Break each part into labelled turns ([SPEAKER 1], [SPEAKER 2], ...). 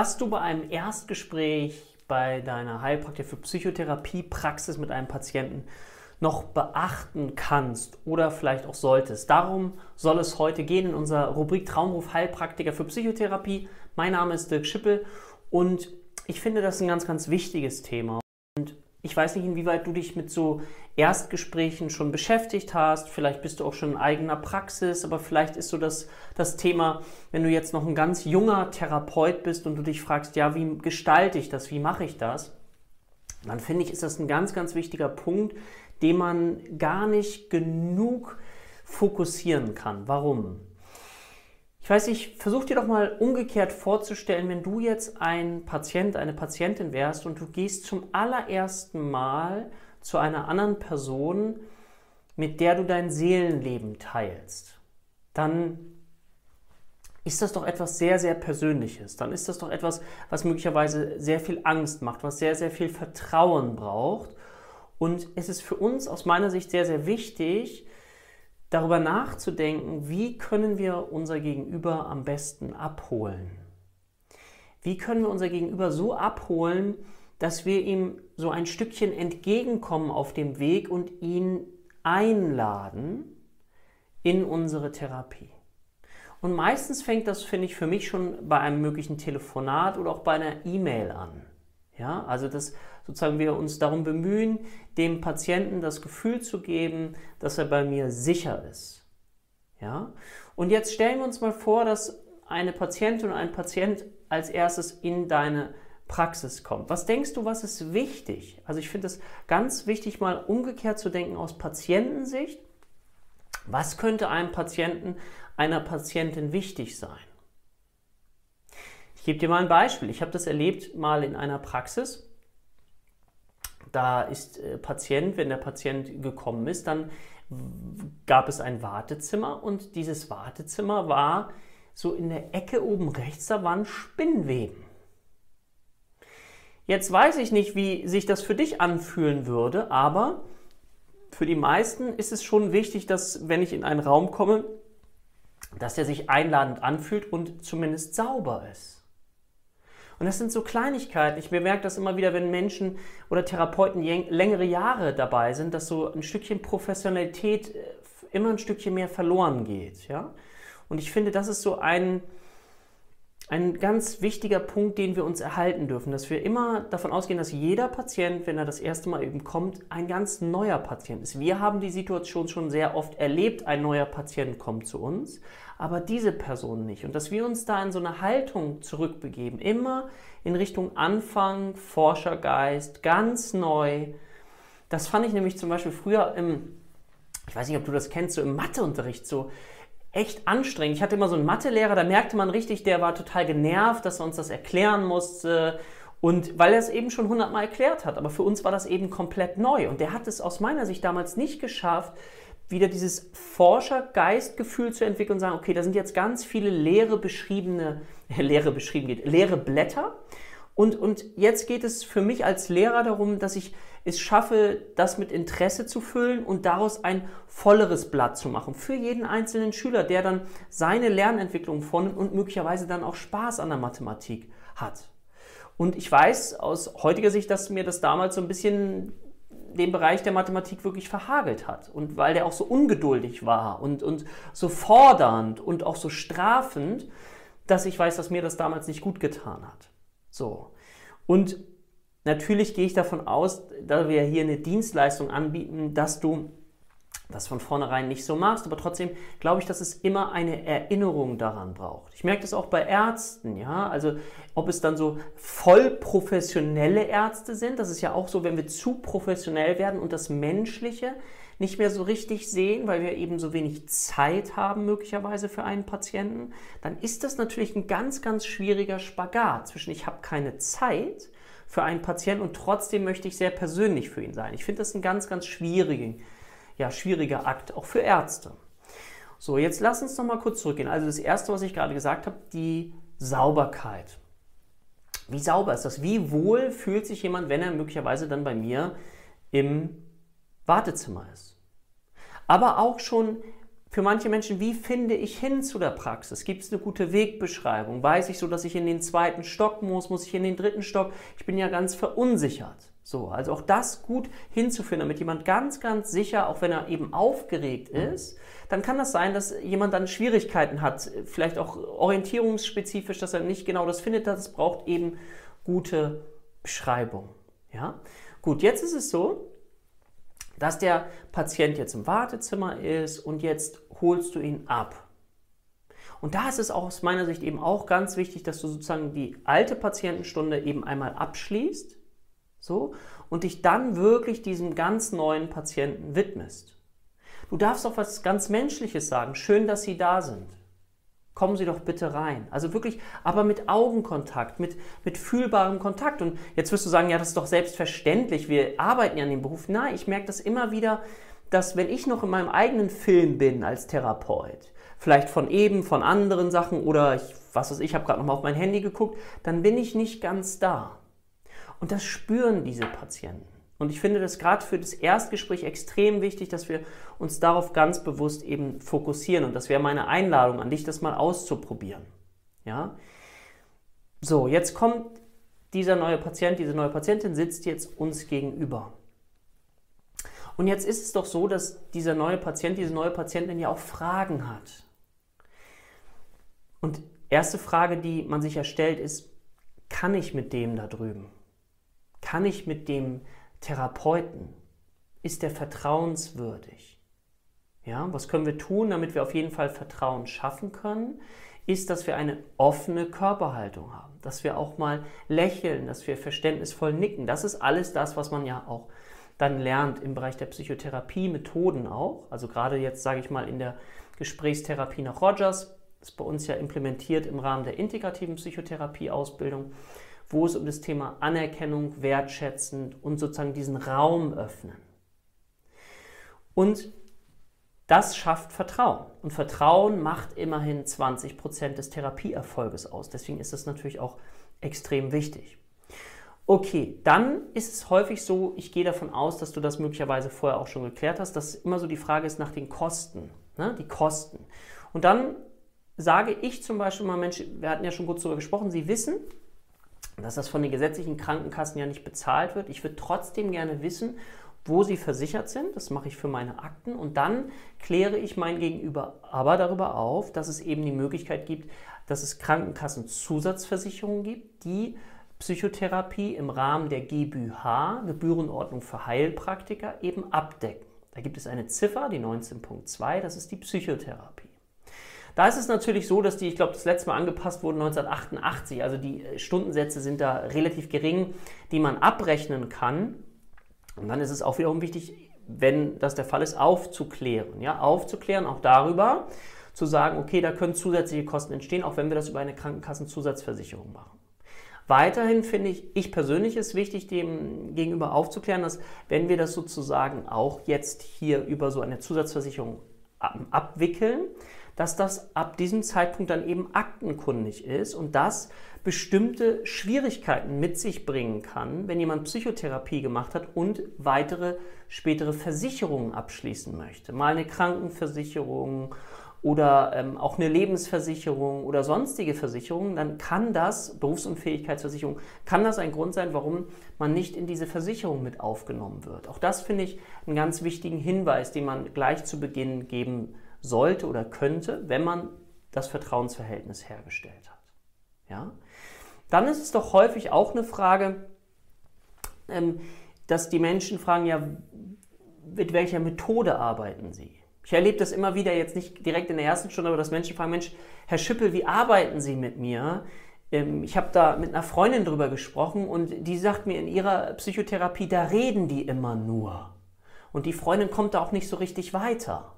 [SPEAKER 1] was du bei einem Erstgespräch bei deiner Heilpraktiker für Psychotherapie-Praxis mit einem Patienten noch beachten kannst oder vielleicht auch solltest. Darum soll es heute gehen in unserer Rubrik Traumruf Heilpraktiker für Psychotherapie. Mein Name ist Dirk Schippel und ich finde das ein ganz, ganz wichtiges Thema. Und ich weiß nicht, inwieweit du dich mit so Erstgesprächen schon beschäftigt hast. Vielleicht bist du auch schon in eigener Praxis, aber vielleicht ist so das, das Thema, wenn du jetzt noch ein ganz junger Therapeut bist und du dich fragst, ja, wie gestalte ich das, wie mache ich das? Dann finde ich, ist das ein ganz, ganz wichtiger Punkt, den man gar nicht genug fokussieren kann. Warum? Ich weiß nicht, versuch dir doch mal umgekehrt vorzustellen, wenn du jetzt ein Patient, eine Patientin wärst und du gehst zum allerersten Mal zu einer anderen Person, mit der du dein Seelenleben teilst, dann ist das doch etwas sehr, sehr Persönliches. Dann ist das doch etwas, was möglicherweise sehr viel Angst macht, was sehr, sehr viel Vertrauen braucht. Und es ist für uns aus meiner Sicht sehr, sehr wichtig, darüber nachzudenken, wie können wir unser Gegenüber am besten abholen. Wie können wir unser Gegenüber so abholen, dass wir ihm so ein Stückchen entgegenkommen auf dem Weg und ihn einladen in unsere Therapie. Und meistens fängt das, finde ich, für mich schon bei einem möglichen Telefonat oder auch bei einer E-Mail an. Ja, also dass sozusagen wir uns darum bemühen, dem Patienten das Gefühl zu geben, dass er bei mir sicher ist. Ja? Und jetzt stellen wir uns mal vor, dass eine Patientin und ein Patient als erstes in deine Praxis kommt. Was denkst du, was ist wichtig? Also ich finde es ganz wichtig, mal umgekehrt zu denken aus Patientensicht. Was könnte einem Patienten, einer Patientin wichtig sein? Ich gebe dir mal ein Beispiel. Ich habe das erlebt mal in einer Praxis. Da ist äh, Patient, wenn der Patient gekommen ist, dann gab es ein Wartezimmer und dieses Wartezimmer war so in der Ecke oben rechts, da waren Spinnweben. Jetzt weiß ich nicht, wie sich das für dich anfühlen würde, aber für die meisten ist es schon wichtig, dass wenn ich in einen Raum komme, dass er sich einladend anfühlt und zumindest sauber ist. Und das sind so Kleinigkeiten. Ich bemerke das immer wieder, wenn Menschen oder Therapeuten längere Jahre dabei sind, dass so ein Stückchen Professionalität äh, immer ein Stückchen mehr verloren geht. Ja? Und ich finde, das ist so ein, ein ganz wichtiger Punkt, den wir uns erhalten dürfen, dass wir immer davon ausgehen, dass jeder Patient, wenn er das erste Mal eben kommt, ein ganz neuer Patient ist. Wir haben die Situation schon sehr oft erlebt, ein neuer Patient kommt zu uns, aber diese Person nicht. Und dass wir uns da in so eine Haltung zurückbegeben, immer in Richtung Anfang, Forschergeist, ganz neu. Das fand ich nämlich zum Beispiel früher im, ich weiß nicht, ob du das kennst, so im Matheunterricht so echt anstrengend. Ich hatte immer so einen Mathelehrer, da merkte man richtig, der war total genervt, dass er uns das erklären musste. Und weil er es eben schon hundertmal erklärt hat, aber für uns war das eben komplett neu. Und der hat es aus meiner Sicht damals nicht geschafft, wieder dieses Forschergeistgefühl zu entwickeln und sagen, okay, da sind jetzt ganz viele leere beschriebene, äh, leere beschrieben geht, leere Blätter. Und, und jetzt geht es für mich als Lehrer darum, dass ich es schaffe, das mit Interesse zu füllen und daraus ein volleres Blatt zu machen. Für jeden einzelnen Schüler, der dann seine Lernentwicklung vornimmt und möglicherweise dann auch Spaß an der Mathematik hat. Und ich weiß aus heutiger Sicht, dass mir das damals so ein bisschen den Bereich der Mathematik wirklich verhagelt hat. Und weil der auch so ungeduldig war und, und so fordernd und auch so strafend, dass ich weiß, dass mir das damals nicht gut getan hat. So. Und natürlich gehe ich davon aus, da wir hier eine Dienstleistung anbieten, dass du das von vornherein nicht so machst, aber trotzdem glaube ich, dass es immer eine Erinnerung daran braucht. Ich merke das auch bei Ärzten, ja, also ob es dann so voll professionelle Ärzte sind, das ist ja auch so, wenn wir zu professionell werden und das Menschliche nicht mehr so richtig sehen, weil wir eben so wenig Zeit haben möglicherweise für einen Patienten, dann ist das natürlich ein ganz, ganz schwieriger Spagat zwischen ich habe keine Zeit für einen Patienten und trotzdem möchte ich sehr persönlich für ihn sein. Ich finde das einen ganz, ganz schwierigen ja, schwieriger Akt, auch für Ärzte. So, jetzt lass uns noch mal kurz zurückgehen. Also das Erste, was ich gerade gesagt habe, die Sauberkeit. Wie sauber ist das? Wie wohl fühlt sich jemand, wenn er möglicherweise dann bei mir im Wartezimmer ist? Aber auch schon für manche Menschen, wie finde ich hin zu der Praxis? Gibt es eine gute Wegbeschreibung? Weiß ich so, dass ich in den zweiten Stock muss? Muss ich in den dritten Stock? Ich bin ja ganz verunsichert. So, also auch das gut hinzuführen, damit jemand ganz, ganz sicher, auch wenn er eben aufgeregt ist, dann kann das sein, dass jemand dann Schwierigkeiten hat, vielleicht auch orientierungsspezifisch, dass er nicht genau das findet. Das braucht eben gute Beschreibung. Ja? Gut, jetzt ist es so, dass der Patient jetzt im Wartezimmer ist und jetzt holst du ihn ab. Und da ist es auch aus meiner Sicht eben auch ganz wichtig, dass du sozusagen die alte Patientenstunde eben einmal abschließt, so, und dich dann wirklich diesem ganz neuen Patienten widmest. Du darfst auch was ganz Menschliches sagen. Schön, dass Sie da sind kommen Sie doch bitte rein. Also wirklich, aber mit Augenkontakt, mit, mit fühlbarem Kontakt. Und jetzt wirst du sagen, ja, das ist doch selbstverständlich, wir arbeiten ja an dem Beruf. Nein, ich merke das immer wieder, dass wenn ich noch in meinem eigenen Film bin als Therapeut, vielleicht von eben, von anderen Sachen oder ich, was weiß ich, habe gerade nochmal auf mein Handy geguckt, dann bin ich nicht ganz da. Und das spüren diese Patienten. Und ich finde das gerade für das Erstgespräch extrem wichtig, dass wir uns darauf ganz bewusst eben fokussieren. Und das wäre meine Einladung an dich, das mal auszuprobieren. Ja? So, jetzt kommt dieser neue Patient, diese neue Patientin sitzt jetzt uns gegenüber. Und jetzt ist es doch so, dass dieser neue Patient, diese neue Patientin ja auch Fragen hat. Und erste Frage, die man sich ja stellt, ist, kann ich mit dem da drüben? Kann ich mit dem Therapeuten? Ist der vertrauenswürdig? Ja, was können wir tun, damit wir auf jeden Fall Vertrauen schaffen können? Ist, dass wir eine offene Körperhaltung haben, dass wir auch mal lächeln, dass wir verständnisvoll nicken. Das ist alles das, was man ja auch dann lernt im Bereich der Psychotherapie, Methoden auch. Also gerade jetzt sage ich mal in der Gesprächstherapie nach Rogers, ist bei uns ja implementiert im Rahmen der integrativen Psychotherapie-Ausbildung wo es um das Thema Anerkennung, Wertschätzen und sozusagen diesen Raum öffnen. Und das schafft Vertrauen. Und Vertrauen macht immerhin 20 Prozent des Therapieerfolges aus. Deswegen ist das natürlich auch extrem wichtig. Okay, dann ist es häufig so, ich gehe davon aus, dass du das möglicherweise vorher auch schon geklärt hast, dass immer so die Frage ist nach den Kosten. Ne? Die Kosten. Und dann sage ich zum Beispiel mal, Mensch, wir hatten ja schon kurz darüber gesprochen, Sie wissen, dass das von den gesetzlichen Krankenkassen ja nicht bezahlt wird. Ich würde trotzdem gerne wissen, wo sie versichert sind. Das mache ich für meine Akten. Und dann kläre ich mein Gegenüber aber darüber auf, dass es eben die Möglichkeit gibt, dass es Krankenkassenzusatzversicherungen gibt, die Psychotherapie im Rahmen der GBH, Gebührenordnung für Heilpraktiker, eben abdecken. Da gibt es eine Ziffer, die 19.2, das ist die Psychotherapie. Da ist es natürlich so, dass die, ich glaube, das letzte Mal angepasst wurden 1988. Also die äh, Stundensätze sind da relativ gering, die man abrechnen kann. Und dann ist es auch wiederum wichtig, wenn das der Fall ist, aufzuklären. Ja, aufzuklären auch darüber, zu sagen, okay, da können zusätzliche Kosten entstehen, auch wenn wir das über eine Krankenkassenzusatzversicherung machen. Weiterhin finde ich, ich persönlich ist wichtig, dem gegenüber aufzuklären, dass wenn wir das sozusagen auch jetzt hier über so eine Zusatzversicherung abwickeln, dass das ab diesem Zeitpunkt dann eben aktenkundig ist und das bestimmte Schwierigkeiten mit sich bringen kann, wenn jemand Psychotherapie gemacht hat und weitere spätere Versicherungen abschließen möchte. Mal eine Krankenversicherung oder ähm, auch eine Lebensversicherung oder sonstige Versicherungen, dann kann das, Berufsunfähigkeitsversicherung, kann das ein Grund sein, warum man nicht in diese Versicherung mit aufgenommen wird. Auch das finde ich einen ganz wichtigen Hinweis, den man gleich zu Beginn geben sollte oder könnte, wenn man das Vertrauensverhältnis hergestellt hat. Ja? Dann ist es doch häufig auch eine Frage, ähm, dass die Menschen fragen, ja, mit welcher Methode arbeiten sie? Ich erlebe das immer wieder, jetzt nicht direkt in der ersten Stunde, aber dass Menschen fragen, Mensch, Herr Schippel, wie arbeiten Sie mit mir? Ähm, ich habe da mit einer Freundin drüber gesprochen und die sagt mir, in ihrer Psychotherapie, da reden die immer nur. Und die Freundin kommt da auch nicht so richtig weiter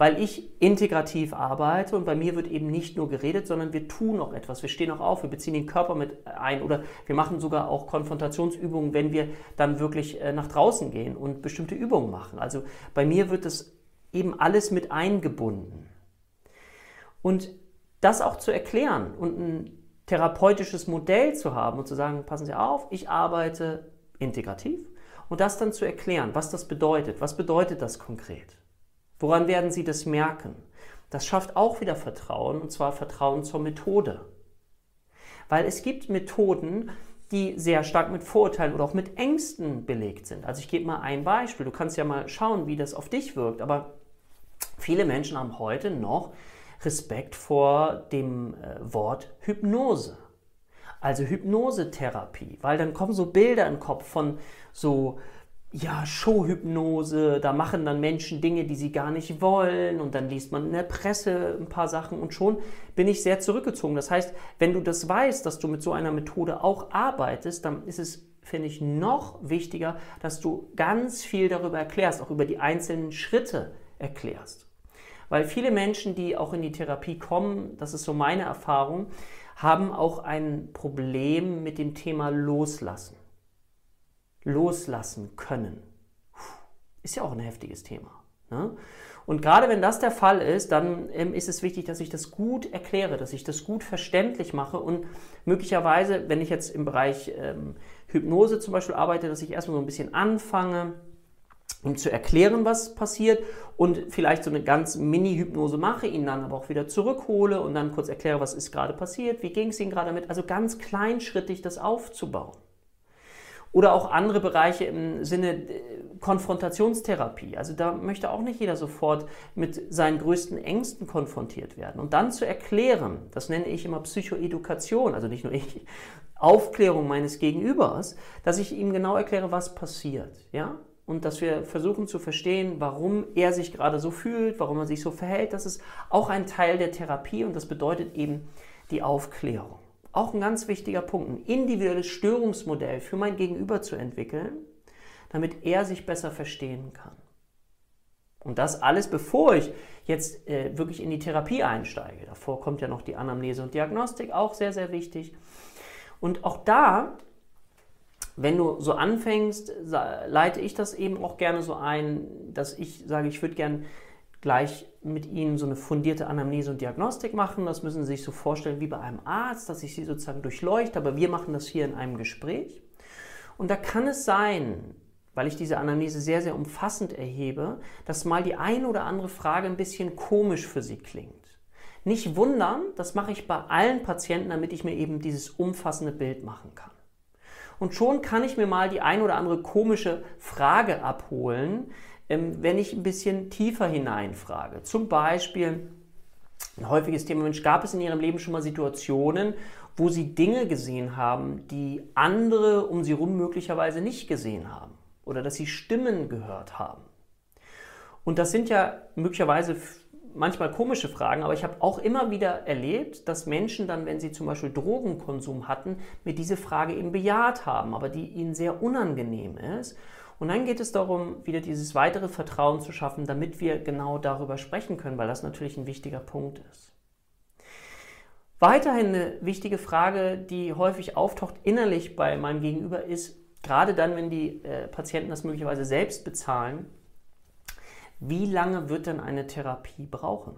[SPEAKER 1] weil ich integrativ arbeite und bei mir wird eben nicht nur geredet, sondern wir tun auch etwas. Wir stehen auch auf, wir beziehen den Körper mit ein oder wir machen sogar auch Konfrontationsübungen, wenn wir dann wirklich äh, nach draußen gehen und bestimmte Übungen machen. Also bei mir wird das eben alles mit eingebunden. Und das auch zu erklären und ein therapeutisches Modell zu haben und zu sagen, passen Sie auf, ich arbeite integrativ und das dann zu erklären, was das bedeutet, was bedeutet das konkret. Woran werden Sie das merken? Das schafft auch wieder Vertrauen, und zwar Vertrauen zur Methode. Weil es gibt Methoden, die sehr stark mit Vorurteilen oder auch mit Ängsten belegt sind. Also ich gebe mal ein Beispiel. Du kannst ja mal schauen, wie das auf dich wirkt. Aber viele Menschen haben heute noch Respekt vor dem äh, Wort Hypnose. Also Hypnosetherapie, weil dann kommen so Bilder im Kopf von so ja, Showhypnose, da machen dann Menschen Dinge, die sie gar nicht wollen und dann liest man in der Presse ein paar Sachen und schon bin ich sehr zurückgezogen. Das heißt, wenn du das weißt, dass du mit so einer Methode auch arbeitest, dann ist es, finde ich, noch wichtiger, dass du ganz viel darüber erklärst, auch über die einzelnen Schritte erklärst. Weil viele Menschen, die auch in die Therapie kommen, das ist so meine Erfahrung, haben auch ein Problem mit dem Thema Loslassen loslassen können. Ist ja auch ein heftiges Thema. Ne? Und gerade wenn das der Fall ist, dann ähm, ist es wichtig, dass ich das gut erkläre, dass ich das gut verständlich mache und möglicherweise, wenn ich jetzt im Bereich ähm, Hypnose zum Beispiel arbeite, dass ich erstmal so ein bisschen anfange, um zu erklären, was passiert und vielleicht so eine ganz Mini-Hypnose mache, ihn dann aber auch wieder zurückhole und dann kurz erkläre, was ist gerade passiert, wie ging es Ihnen gerade damit, also ganz kleinschrittig das aufzubauen. Oder auch andere Bereiche im Sinne äh, Konfrontationstherapie. Also da möchte auch nicht jeder sofort mit seinen größten Ängsten konfrontiert werden. Und dann zu erklären, das nenne ich immer Psychoedukation, also nicht nur ich, Aufklärung meines Gegenübers, dass ich ihm genau erkläre, was passiert. Ja? Und dass wir versuchen zu verstehen, warum er sich gerade so fühlt, warum er sich so verhält. Das ist auch ein Teil der Therapie und das bedeutet eben die Aufklärung auch ein ganz wichtiger Punkt, ein individuelles Störungsmodell für mein Gegenüber zu entwickeln, damit er sich besser verstehen kann. Und das alles, bevor ich jetzt äh, wirklich in die Therapie einsteige. Davor kommt ja noch die Anamnese und Diagnostik, auch sehr, sehr wichtig. Und auch da, wenn du so anfängst, leite ich das eben auch gerne so ein, dass ich sage, ich würde gerne gleich mit Ihnen so eine fundierte Anamnese und Diagnostik machen. Das müssen Sie sich so vorstellen wie bei einem Arzt, dass ich Sie sozusagen durchleuchte, aber wir machen das hier in einem Gespräch. Und da kann es sein, weil ich diese Anamnese sehr, sehr umfassend erhebe, dass mal die eine oder andere Frage ein bisschen komisch für Sie klingt. Nicht wundern, das mache ich bei allen Patienten, damit ich mir eben dieses umfassende Bild machen kann. Und schon kann ich mir mal die ein oder andere komische Frage abholen, wenn ich ein bisschen tiefer hineinfrage. Zum Beispiel, ein häufiges Thema, Mensch, gab es in Ihrem Leben schon mal Situationen, wo Sie Dinge gesehen haben, die andere um Sie herum möglicherweise nicht gesehen haben? Oder dass Sie Stimmen gehört haben? Und das sind ja möglicherweise manchmal komische Fragen, aber ich habe auch immer wieder erlebt, dass Menschen dann, wenn sie zum Beispiel Drogenkonsum hatten, mir diese Frage eben bejaht haben, aber die ihnen sehr unangenehm ist. Und dann geht es darum, wieder dieses weitere Vertrauen zu schaffen, damit wir genau darüber sprechen können, weil das natürlich ein wichtiger Punkt ist. Weiterhin eine wichtige Frage, die häufig auftaucht innerlich bei meinem Gegenüber, ist, gerade dann, wenn die äh, Patienten das möglicherweise selbst bezahlen, wie lange wird denn eine Therapie brauchen?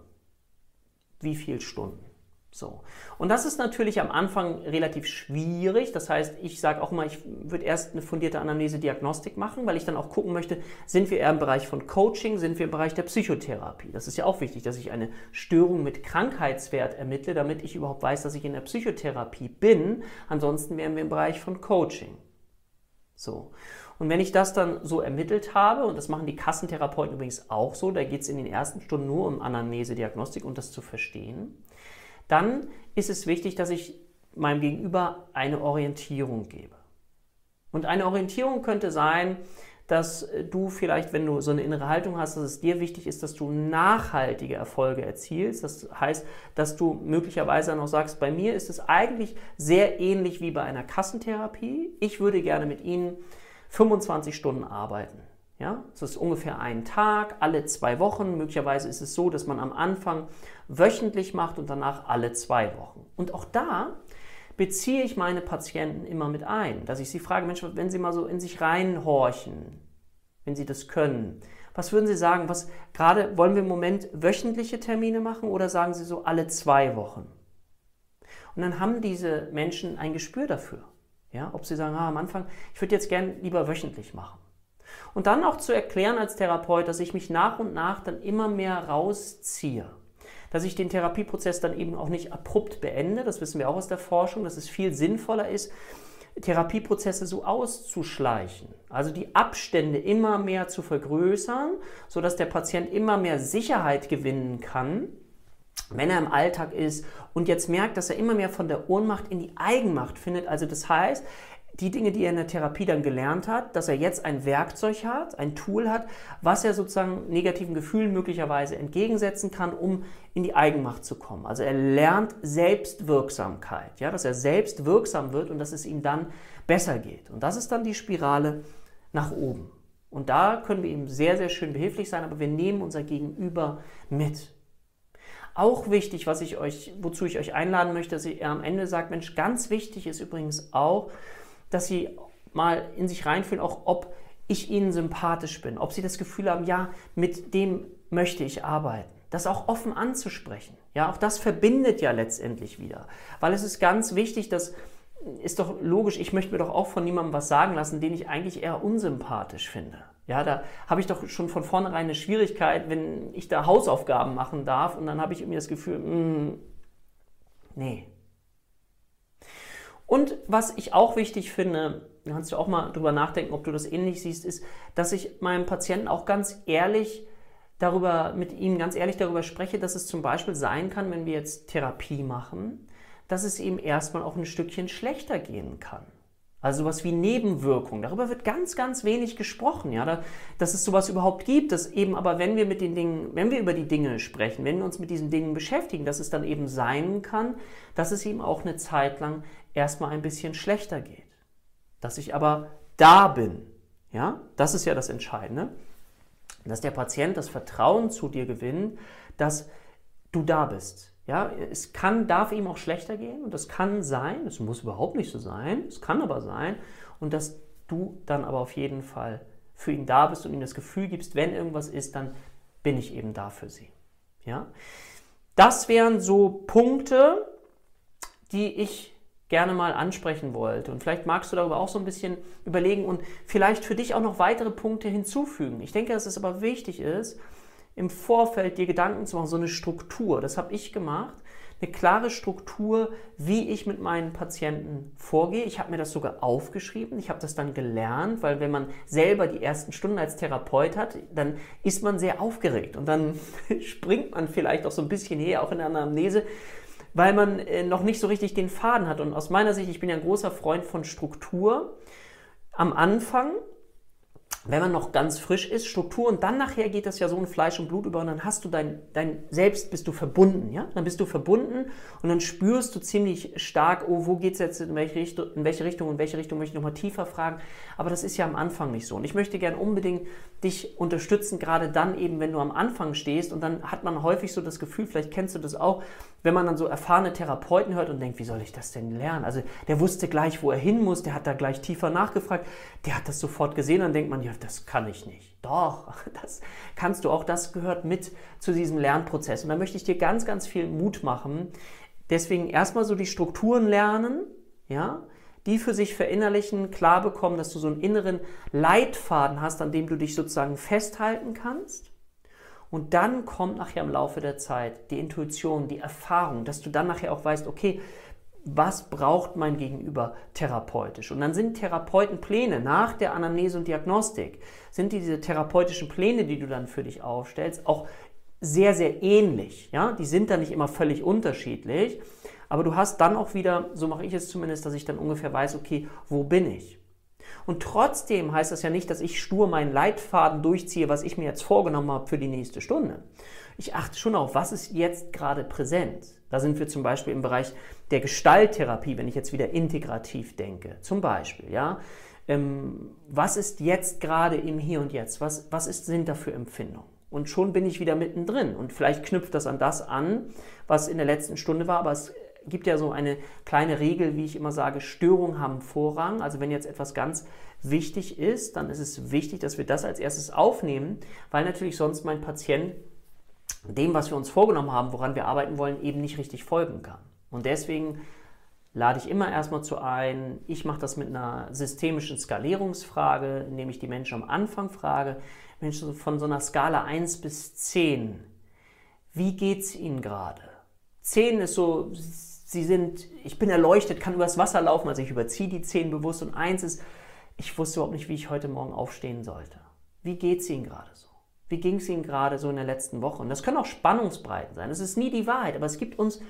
[SPEAKER 1] Wie viele Stunden? So. Und das ist natürlich am Anfang relativ schwierig. Das heißt, ich sage auch immer, ich würde erst eine fundierte Anamnese-Diagnostik machen, weil ich dann auch gucken möchte, sind wir eher im Bereich von Coaching, sind wir im Bereich der Psychotherapie. Das ist ja auch wichtig, dass ich eine Störung mit Krankheitswert ermittle, damit ich überhaupt weiß, dass ich in der Psychotherapie bin. Ansonsten wären wir im Bereich von Coaching. So. Und wenn ich das dann so ermittelt habe, und das machen die Kassentherapeuten übrigens auch so, da geht es in den ersten Stunden nur um Anamnese-Diagnostik und das zu verstehen, dann ist es wichtig, dass ich meinem Gegenüber eine Orientierung gebe. Und eine Orientierung könnte sein, dass du vielleicht, wenn du so eine innere Haltung hast, dass es dir wichtig ist, dass du nachhaltige Erfolge erzielst. Das heißt, dass du möglicherweise auch sagst, bei mir ist es eigentlich sehr ähnlich wie bei einer Kassentherapie. Ich würde gerne mit Ihnen 25 Stunden arbeiten. Ja, es ist ungefähr ein Tag, alle zwei Wochen. Möglicherweise ist es so, dass man am Anfang wöchentlich macht und danach alle zwei Wochen. Und auch da beziehe ich meine Patienten immer mit ein, dass ich sie frage, Mensch, wenn Sie mal so in sich reinhorchen, wenn Sie das können, was würden Sie sagen, was gerade wollen wir im Moment wöchentliche Termine machen oder sagen Sie so alle zwei Wochen? Und dann haben diese Menschen ein Gespür dafür. Ja, ob sie sagen, ah, am Anfang, ich würde jetzt gern lieber wöchentlich machen. Und dann auch zu erklären als Therapeut, dass ich mich nach und nach dann immer mehr rausziehe. Dass ich den Therapieprozess dann eben auch nicht abrupt beende, das wissen wir auch aus der Forschung, dass es viel sinnvoller ist, Therapieprozesse so auszuschleichen. Also die Abstände immer mehr zu vergrößern, sodass der Patient immer mehr Sicherheit gewinnen kann, wenn er im Alltag ist und jetzt merkt, dass er immer mehr von der Ohnmacht in die Eigenmacht findet. Also das heißt, die Dinge, die er in der Therapie dann gelernt hat, dass er jetzt ein Werkzeug hat, ein Tool hat, was er sozusagen negativen Gefühlen möglicherweise entgegensetzen kann, um in die Eigenmacht zu kommen. Also er lernt Selbstwirksamkeit, ja, dass er selbst wirksam wird und dass es ihm dann besser geht. Und das ist dann die Spirale nach oben. Und da können wir ihm sehr, sehr schön behilflich sein, aber wir nehmen unser Gegenüber mit. Auch wichtig, was ich euch, wozu ich euch einladen möchte, dass ihr am Ende sagt, Mensch, ganz wichtig ist übrigens auch, dass sie mal in sich reinfühlen, auch ob ich ihnen sympathisch bin, ob sie das Gefühl haben, ja, mit dem möchte ich arbeiten. Das auch offen anzusprechen. Ja, auch das verbindet ja letztendlich wieder. Weil es ist ganz wichtig, dass ist doch logisch, ich möchte mir doch auch von niemandem was sagen lassen, den ich eigentlich eher unsympathisch finde. Ja, da habe ich doch schon von vornherein eine Schwierigkeit, wenn ich da Hausaufgaben machen darf und dann habe ich irgendwie das Gefühl, mh, hm, nee, und was ich auch wichtig finde, kannst du auch mal drüber nachdenken, ob du das ähnlich siehst, ist, dass ich meinem Patienten auch ganz ehrlich darüber, mit ihm ganz ehrlich darüber spreche, dass es zum Beispiel sein kann, wenn wir jetzt Therapie machen, dass es ihm erstmal auch ein Stückchen schlechter gehen kann. Also sowas wie Nebenwirkungen. Darüber wird ganz, ganz wenig gesprochen, ja, da, dass es sowas überhaupt gibt, dass eben aber, wenn wir mit den Dingen, wenn wir über die Dinge sprechen, wenn wir uns mit diesen Dingen beschäftigen, dass es dann eben sein kann, dass es ihm auch eine Zeit lang erstmal ein bisschen schlechter geht. Dass ich aber da bin, ja, das ist ja das Entscheidende, dass der Patient das Vertrauen zu dir gewinnt, dass du da bist, ja, es kann, darf ihm auch schlechter gehen und das kann sein, es muss überhaupt nicht so sein, es kann aber sein und dass du dann aber auf jeden Fall für ihn da bist und ihm das Gefühl gibst, wenn irgendwas ist, dann bin ich eben da für sie. Ja? Das wären so Punkte, die ich gerne mal ansprechen wollte. Und vielleicht magst du darüber auch so ein bisschen überlegen und vielleicht für dich auch noch weitere Punkte hinzufügen. Ich denke, dass es aber wichtig ist, im Vorfeld dir Gedanken zu machen, so eine Struktur. Das habe ich gemacht. Eine klare Struktur, wie ich mit meinen Patienten vorgehe. Ich habe mir das sogar aufgeschrieben. Ich habe das dann gelernt, weil wenn man selber die ersten Stunden als Therapeut hat, dann ist man sehr aufgeregt und dann springt man vielleicht auch so ein bisschen her, auch in der Anamnese, weil man äh, noch nicht so richtig den Faden hat. Und aus meiner Sicht, ich bin ja ein großer Freund von Struktur. Am Anfang wenn man noch ganz frisch ist, Struktur und dann nachher geht das ja so in Fleisch und Blut über und dann hast du dein, dein Selbst, bist du verbunden, ja? Dann bist du verbunden und dann spürst du ziemlich stark, oh, wo geht es jetzt in welche, Richtung, in welche Richtung, in welche Richtung möchte ich nochmal tiefer fragen. Aber das ist ja am Anfang nicht so. Und ich möchte gern unbedingt dich unterstützen, gerade dann eben, wenn du am Anfang stehst und dann hat man häufig so das Gefühl, vielleicht kennst du das auch, wenn man dann so erfahrene Therapeuten hört und denkt, wie soll ich das denn lernen? Also der wusste gleich, wo er hin muss, der hat da gleich tiefer nachgefragt, der hat das sofort gesehen, dann denkt man, ja, das kann ich nicht. Doch, das kannst du auch, das gehört mit zu diesem Lernprozess. Und da möchte ich dir ganz, ganz viel Mut machen. Deswegen erstmal so die Strukturen lernen, ja, die für sich verinnerlichen, klar bekommen, dass du so einen inneren Leitfaden hast, an dem du dich sozusagen festhalten kannst. Und dann kommt nachher im Laufe der Zeit die Intuition, die Erfahrung, dass du dann nachher auch weißt, okay, was braucht mein Gegenüber therapeutisch? Und dann sind Therapeutenpläne nach der Anamnese und Diagnostik, sind diese therapeutischen Pläne, die du dann für dich aufstellst, auch sehr, sehr ähnlich. Ja? Die sind dann nicht immer völlig unterschiedlich, aber du hast dann auch wieder, so mache ich es zumindest, dass ich dann ungefähr weiß, okay, wo bin ich? Und trotzdem heißt das ja nicht, dass ich stur meinen Leitfaden durchziehe, was ich mir jetzt vorgenommen habe für die nächste Stunde. Ich achte schon auf, was ist jetzt gerade präsent. Da sind wir zum Beispiel im Bereich der Gestalttherapie, wenn ich jetzt wieder integrativ denke. Zum Beispiel, ja. Ähm, was ist jetzt gerade im Hier und Jetzt? Was, was ist, sind da für Empfindungen? Und schon bin ich wieder mittendrin. Und vielleicht knüpft das an das an, was in der letzten Stunde war, aber es gibt ja so eine kleine Regel, wie ich immer sage, Störungen haben Vorrang. Also wenn jetzt etwas ganz wichtig ist, dann ist es wichtig, dass wir das als erstes aufnehmen, weil natürlich sonst mein Patient dem, was wir uns vorgenommen haben, woran wir arbeiten wollen, eben nicht richtig folgen kann. Und deswegen lade ich immer erstmal zu ein. Ich mache das mit einer systemischen Skalierungsfrage, indem ich die Menschen am Anfang frage, Menschen von so einer Skala 1 bis 10, wie geht es Ihnen gerade? 10 ist so, Sie sind, ich bin erleuchtet, kann übers Wasser laufen, also ich überziehe die 10 bewusst und 1 ist, ich wusste überhaupt nicht, wie ich heute Morgen aufstehen sollte. Wie geht es Ihnen gerade so? Wie ging es Ihnen gerade so in der letzten Woche? Und das können auch Spannungsbreiten sein. Das ist nie die Wahrheit, aber es gibt uns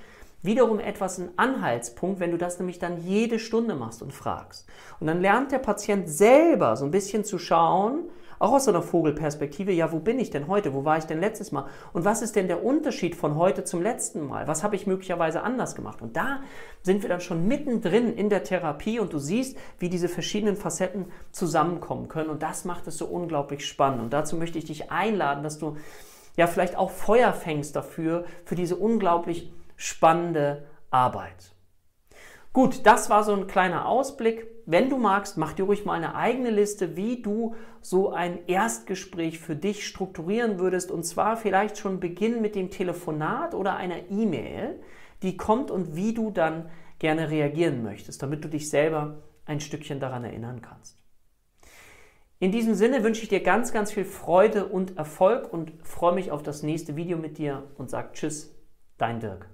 [SPEAKER 1] wiederum etwas einen Anhaltspunkt, wenn du das nämlich dann jede Stunde machst und fragst. Und dann lernt der Patient selber so ein bisschen zu schauen, auch aus so einer Vogelperspektive, ja, wo bin ich denn heute? Wo war ich denn letztes Mal? Und was ist denn der Unterschied von heute zum letzten Mal? Was habe ich möglicherweise anders gemacht? Und da sind wir dann schon mittendrin in der Therapie und du siehst, wie diese verschiedenen Facetten zusammenkommen können. Und das macht es so unglaublich spannend. Und dazu möchte ich dich einladen, dass du ja vielleicht auch Feuer fängst dafür, für diese unglaublich spannende Arbeit. Gut, das war so ein kleiner Ausblick. Wenn du magst, mach dir ruhig mal eine eigene Liste, wie du so ein Erstgespräch für dich strukturieren würdest. Und zwar vielleicht schon beginnen mit dem Telefonat oder einer E-Mail, die kommt und wie du dann gerne reagieren möchtest, damit du dich selber ein Stückchen daran erinnern kannst. In diesem Sinne wünsche ich dir ganz, ganz viel Freude und Erfolg und freue mich auf das nächste Video mit dir und sage Tschüss, dein Dirk.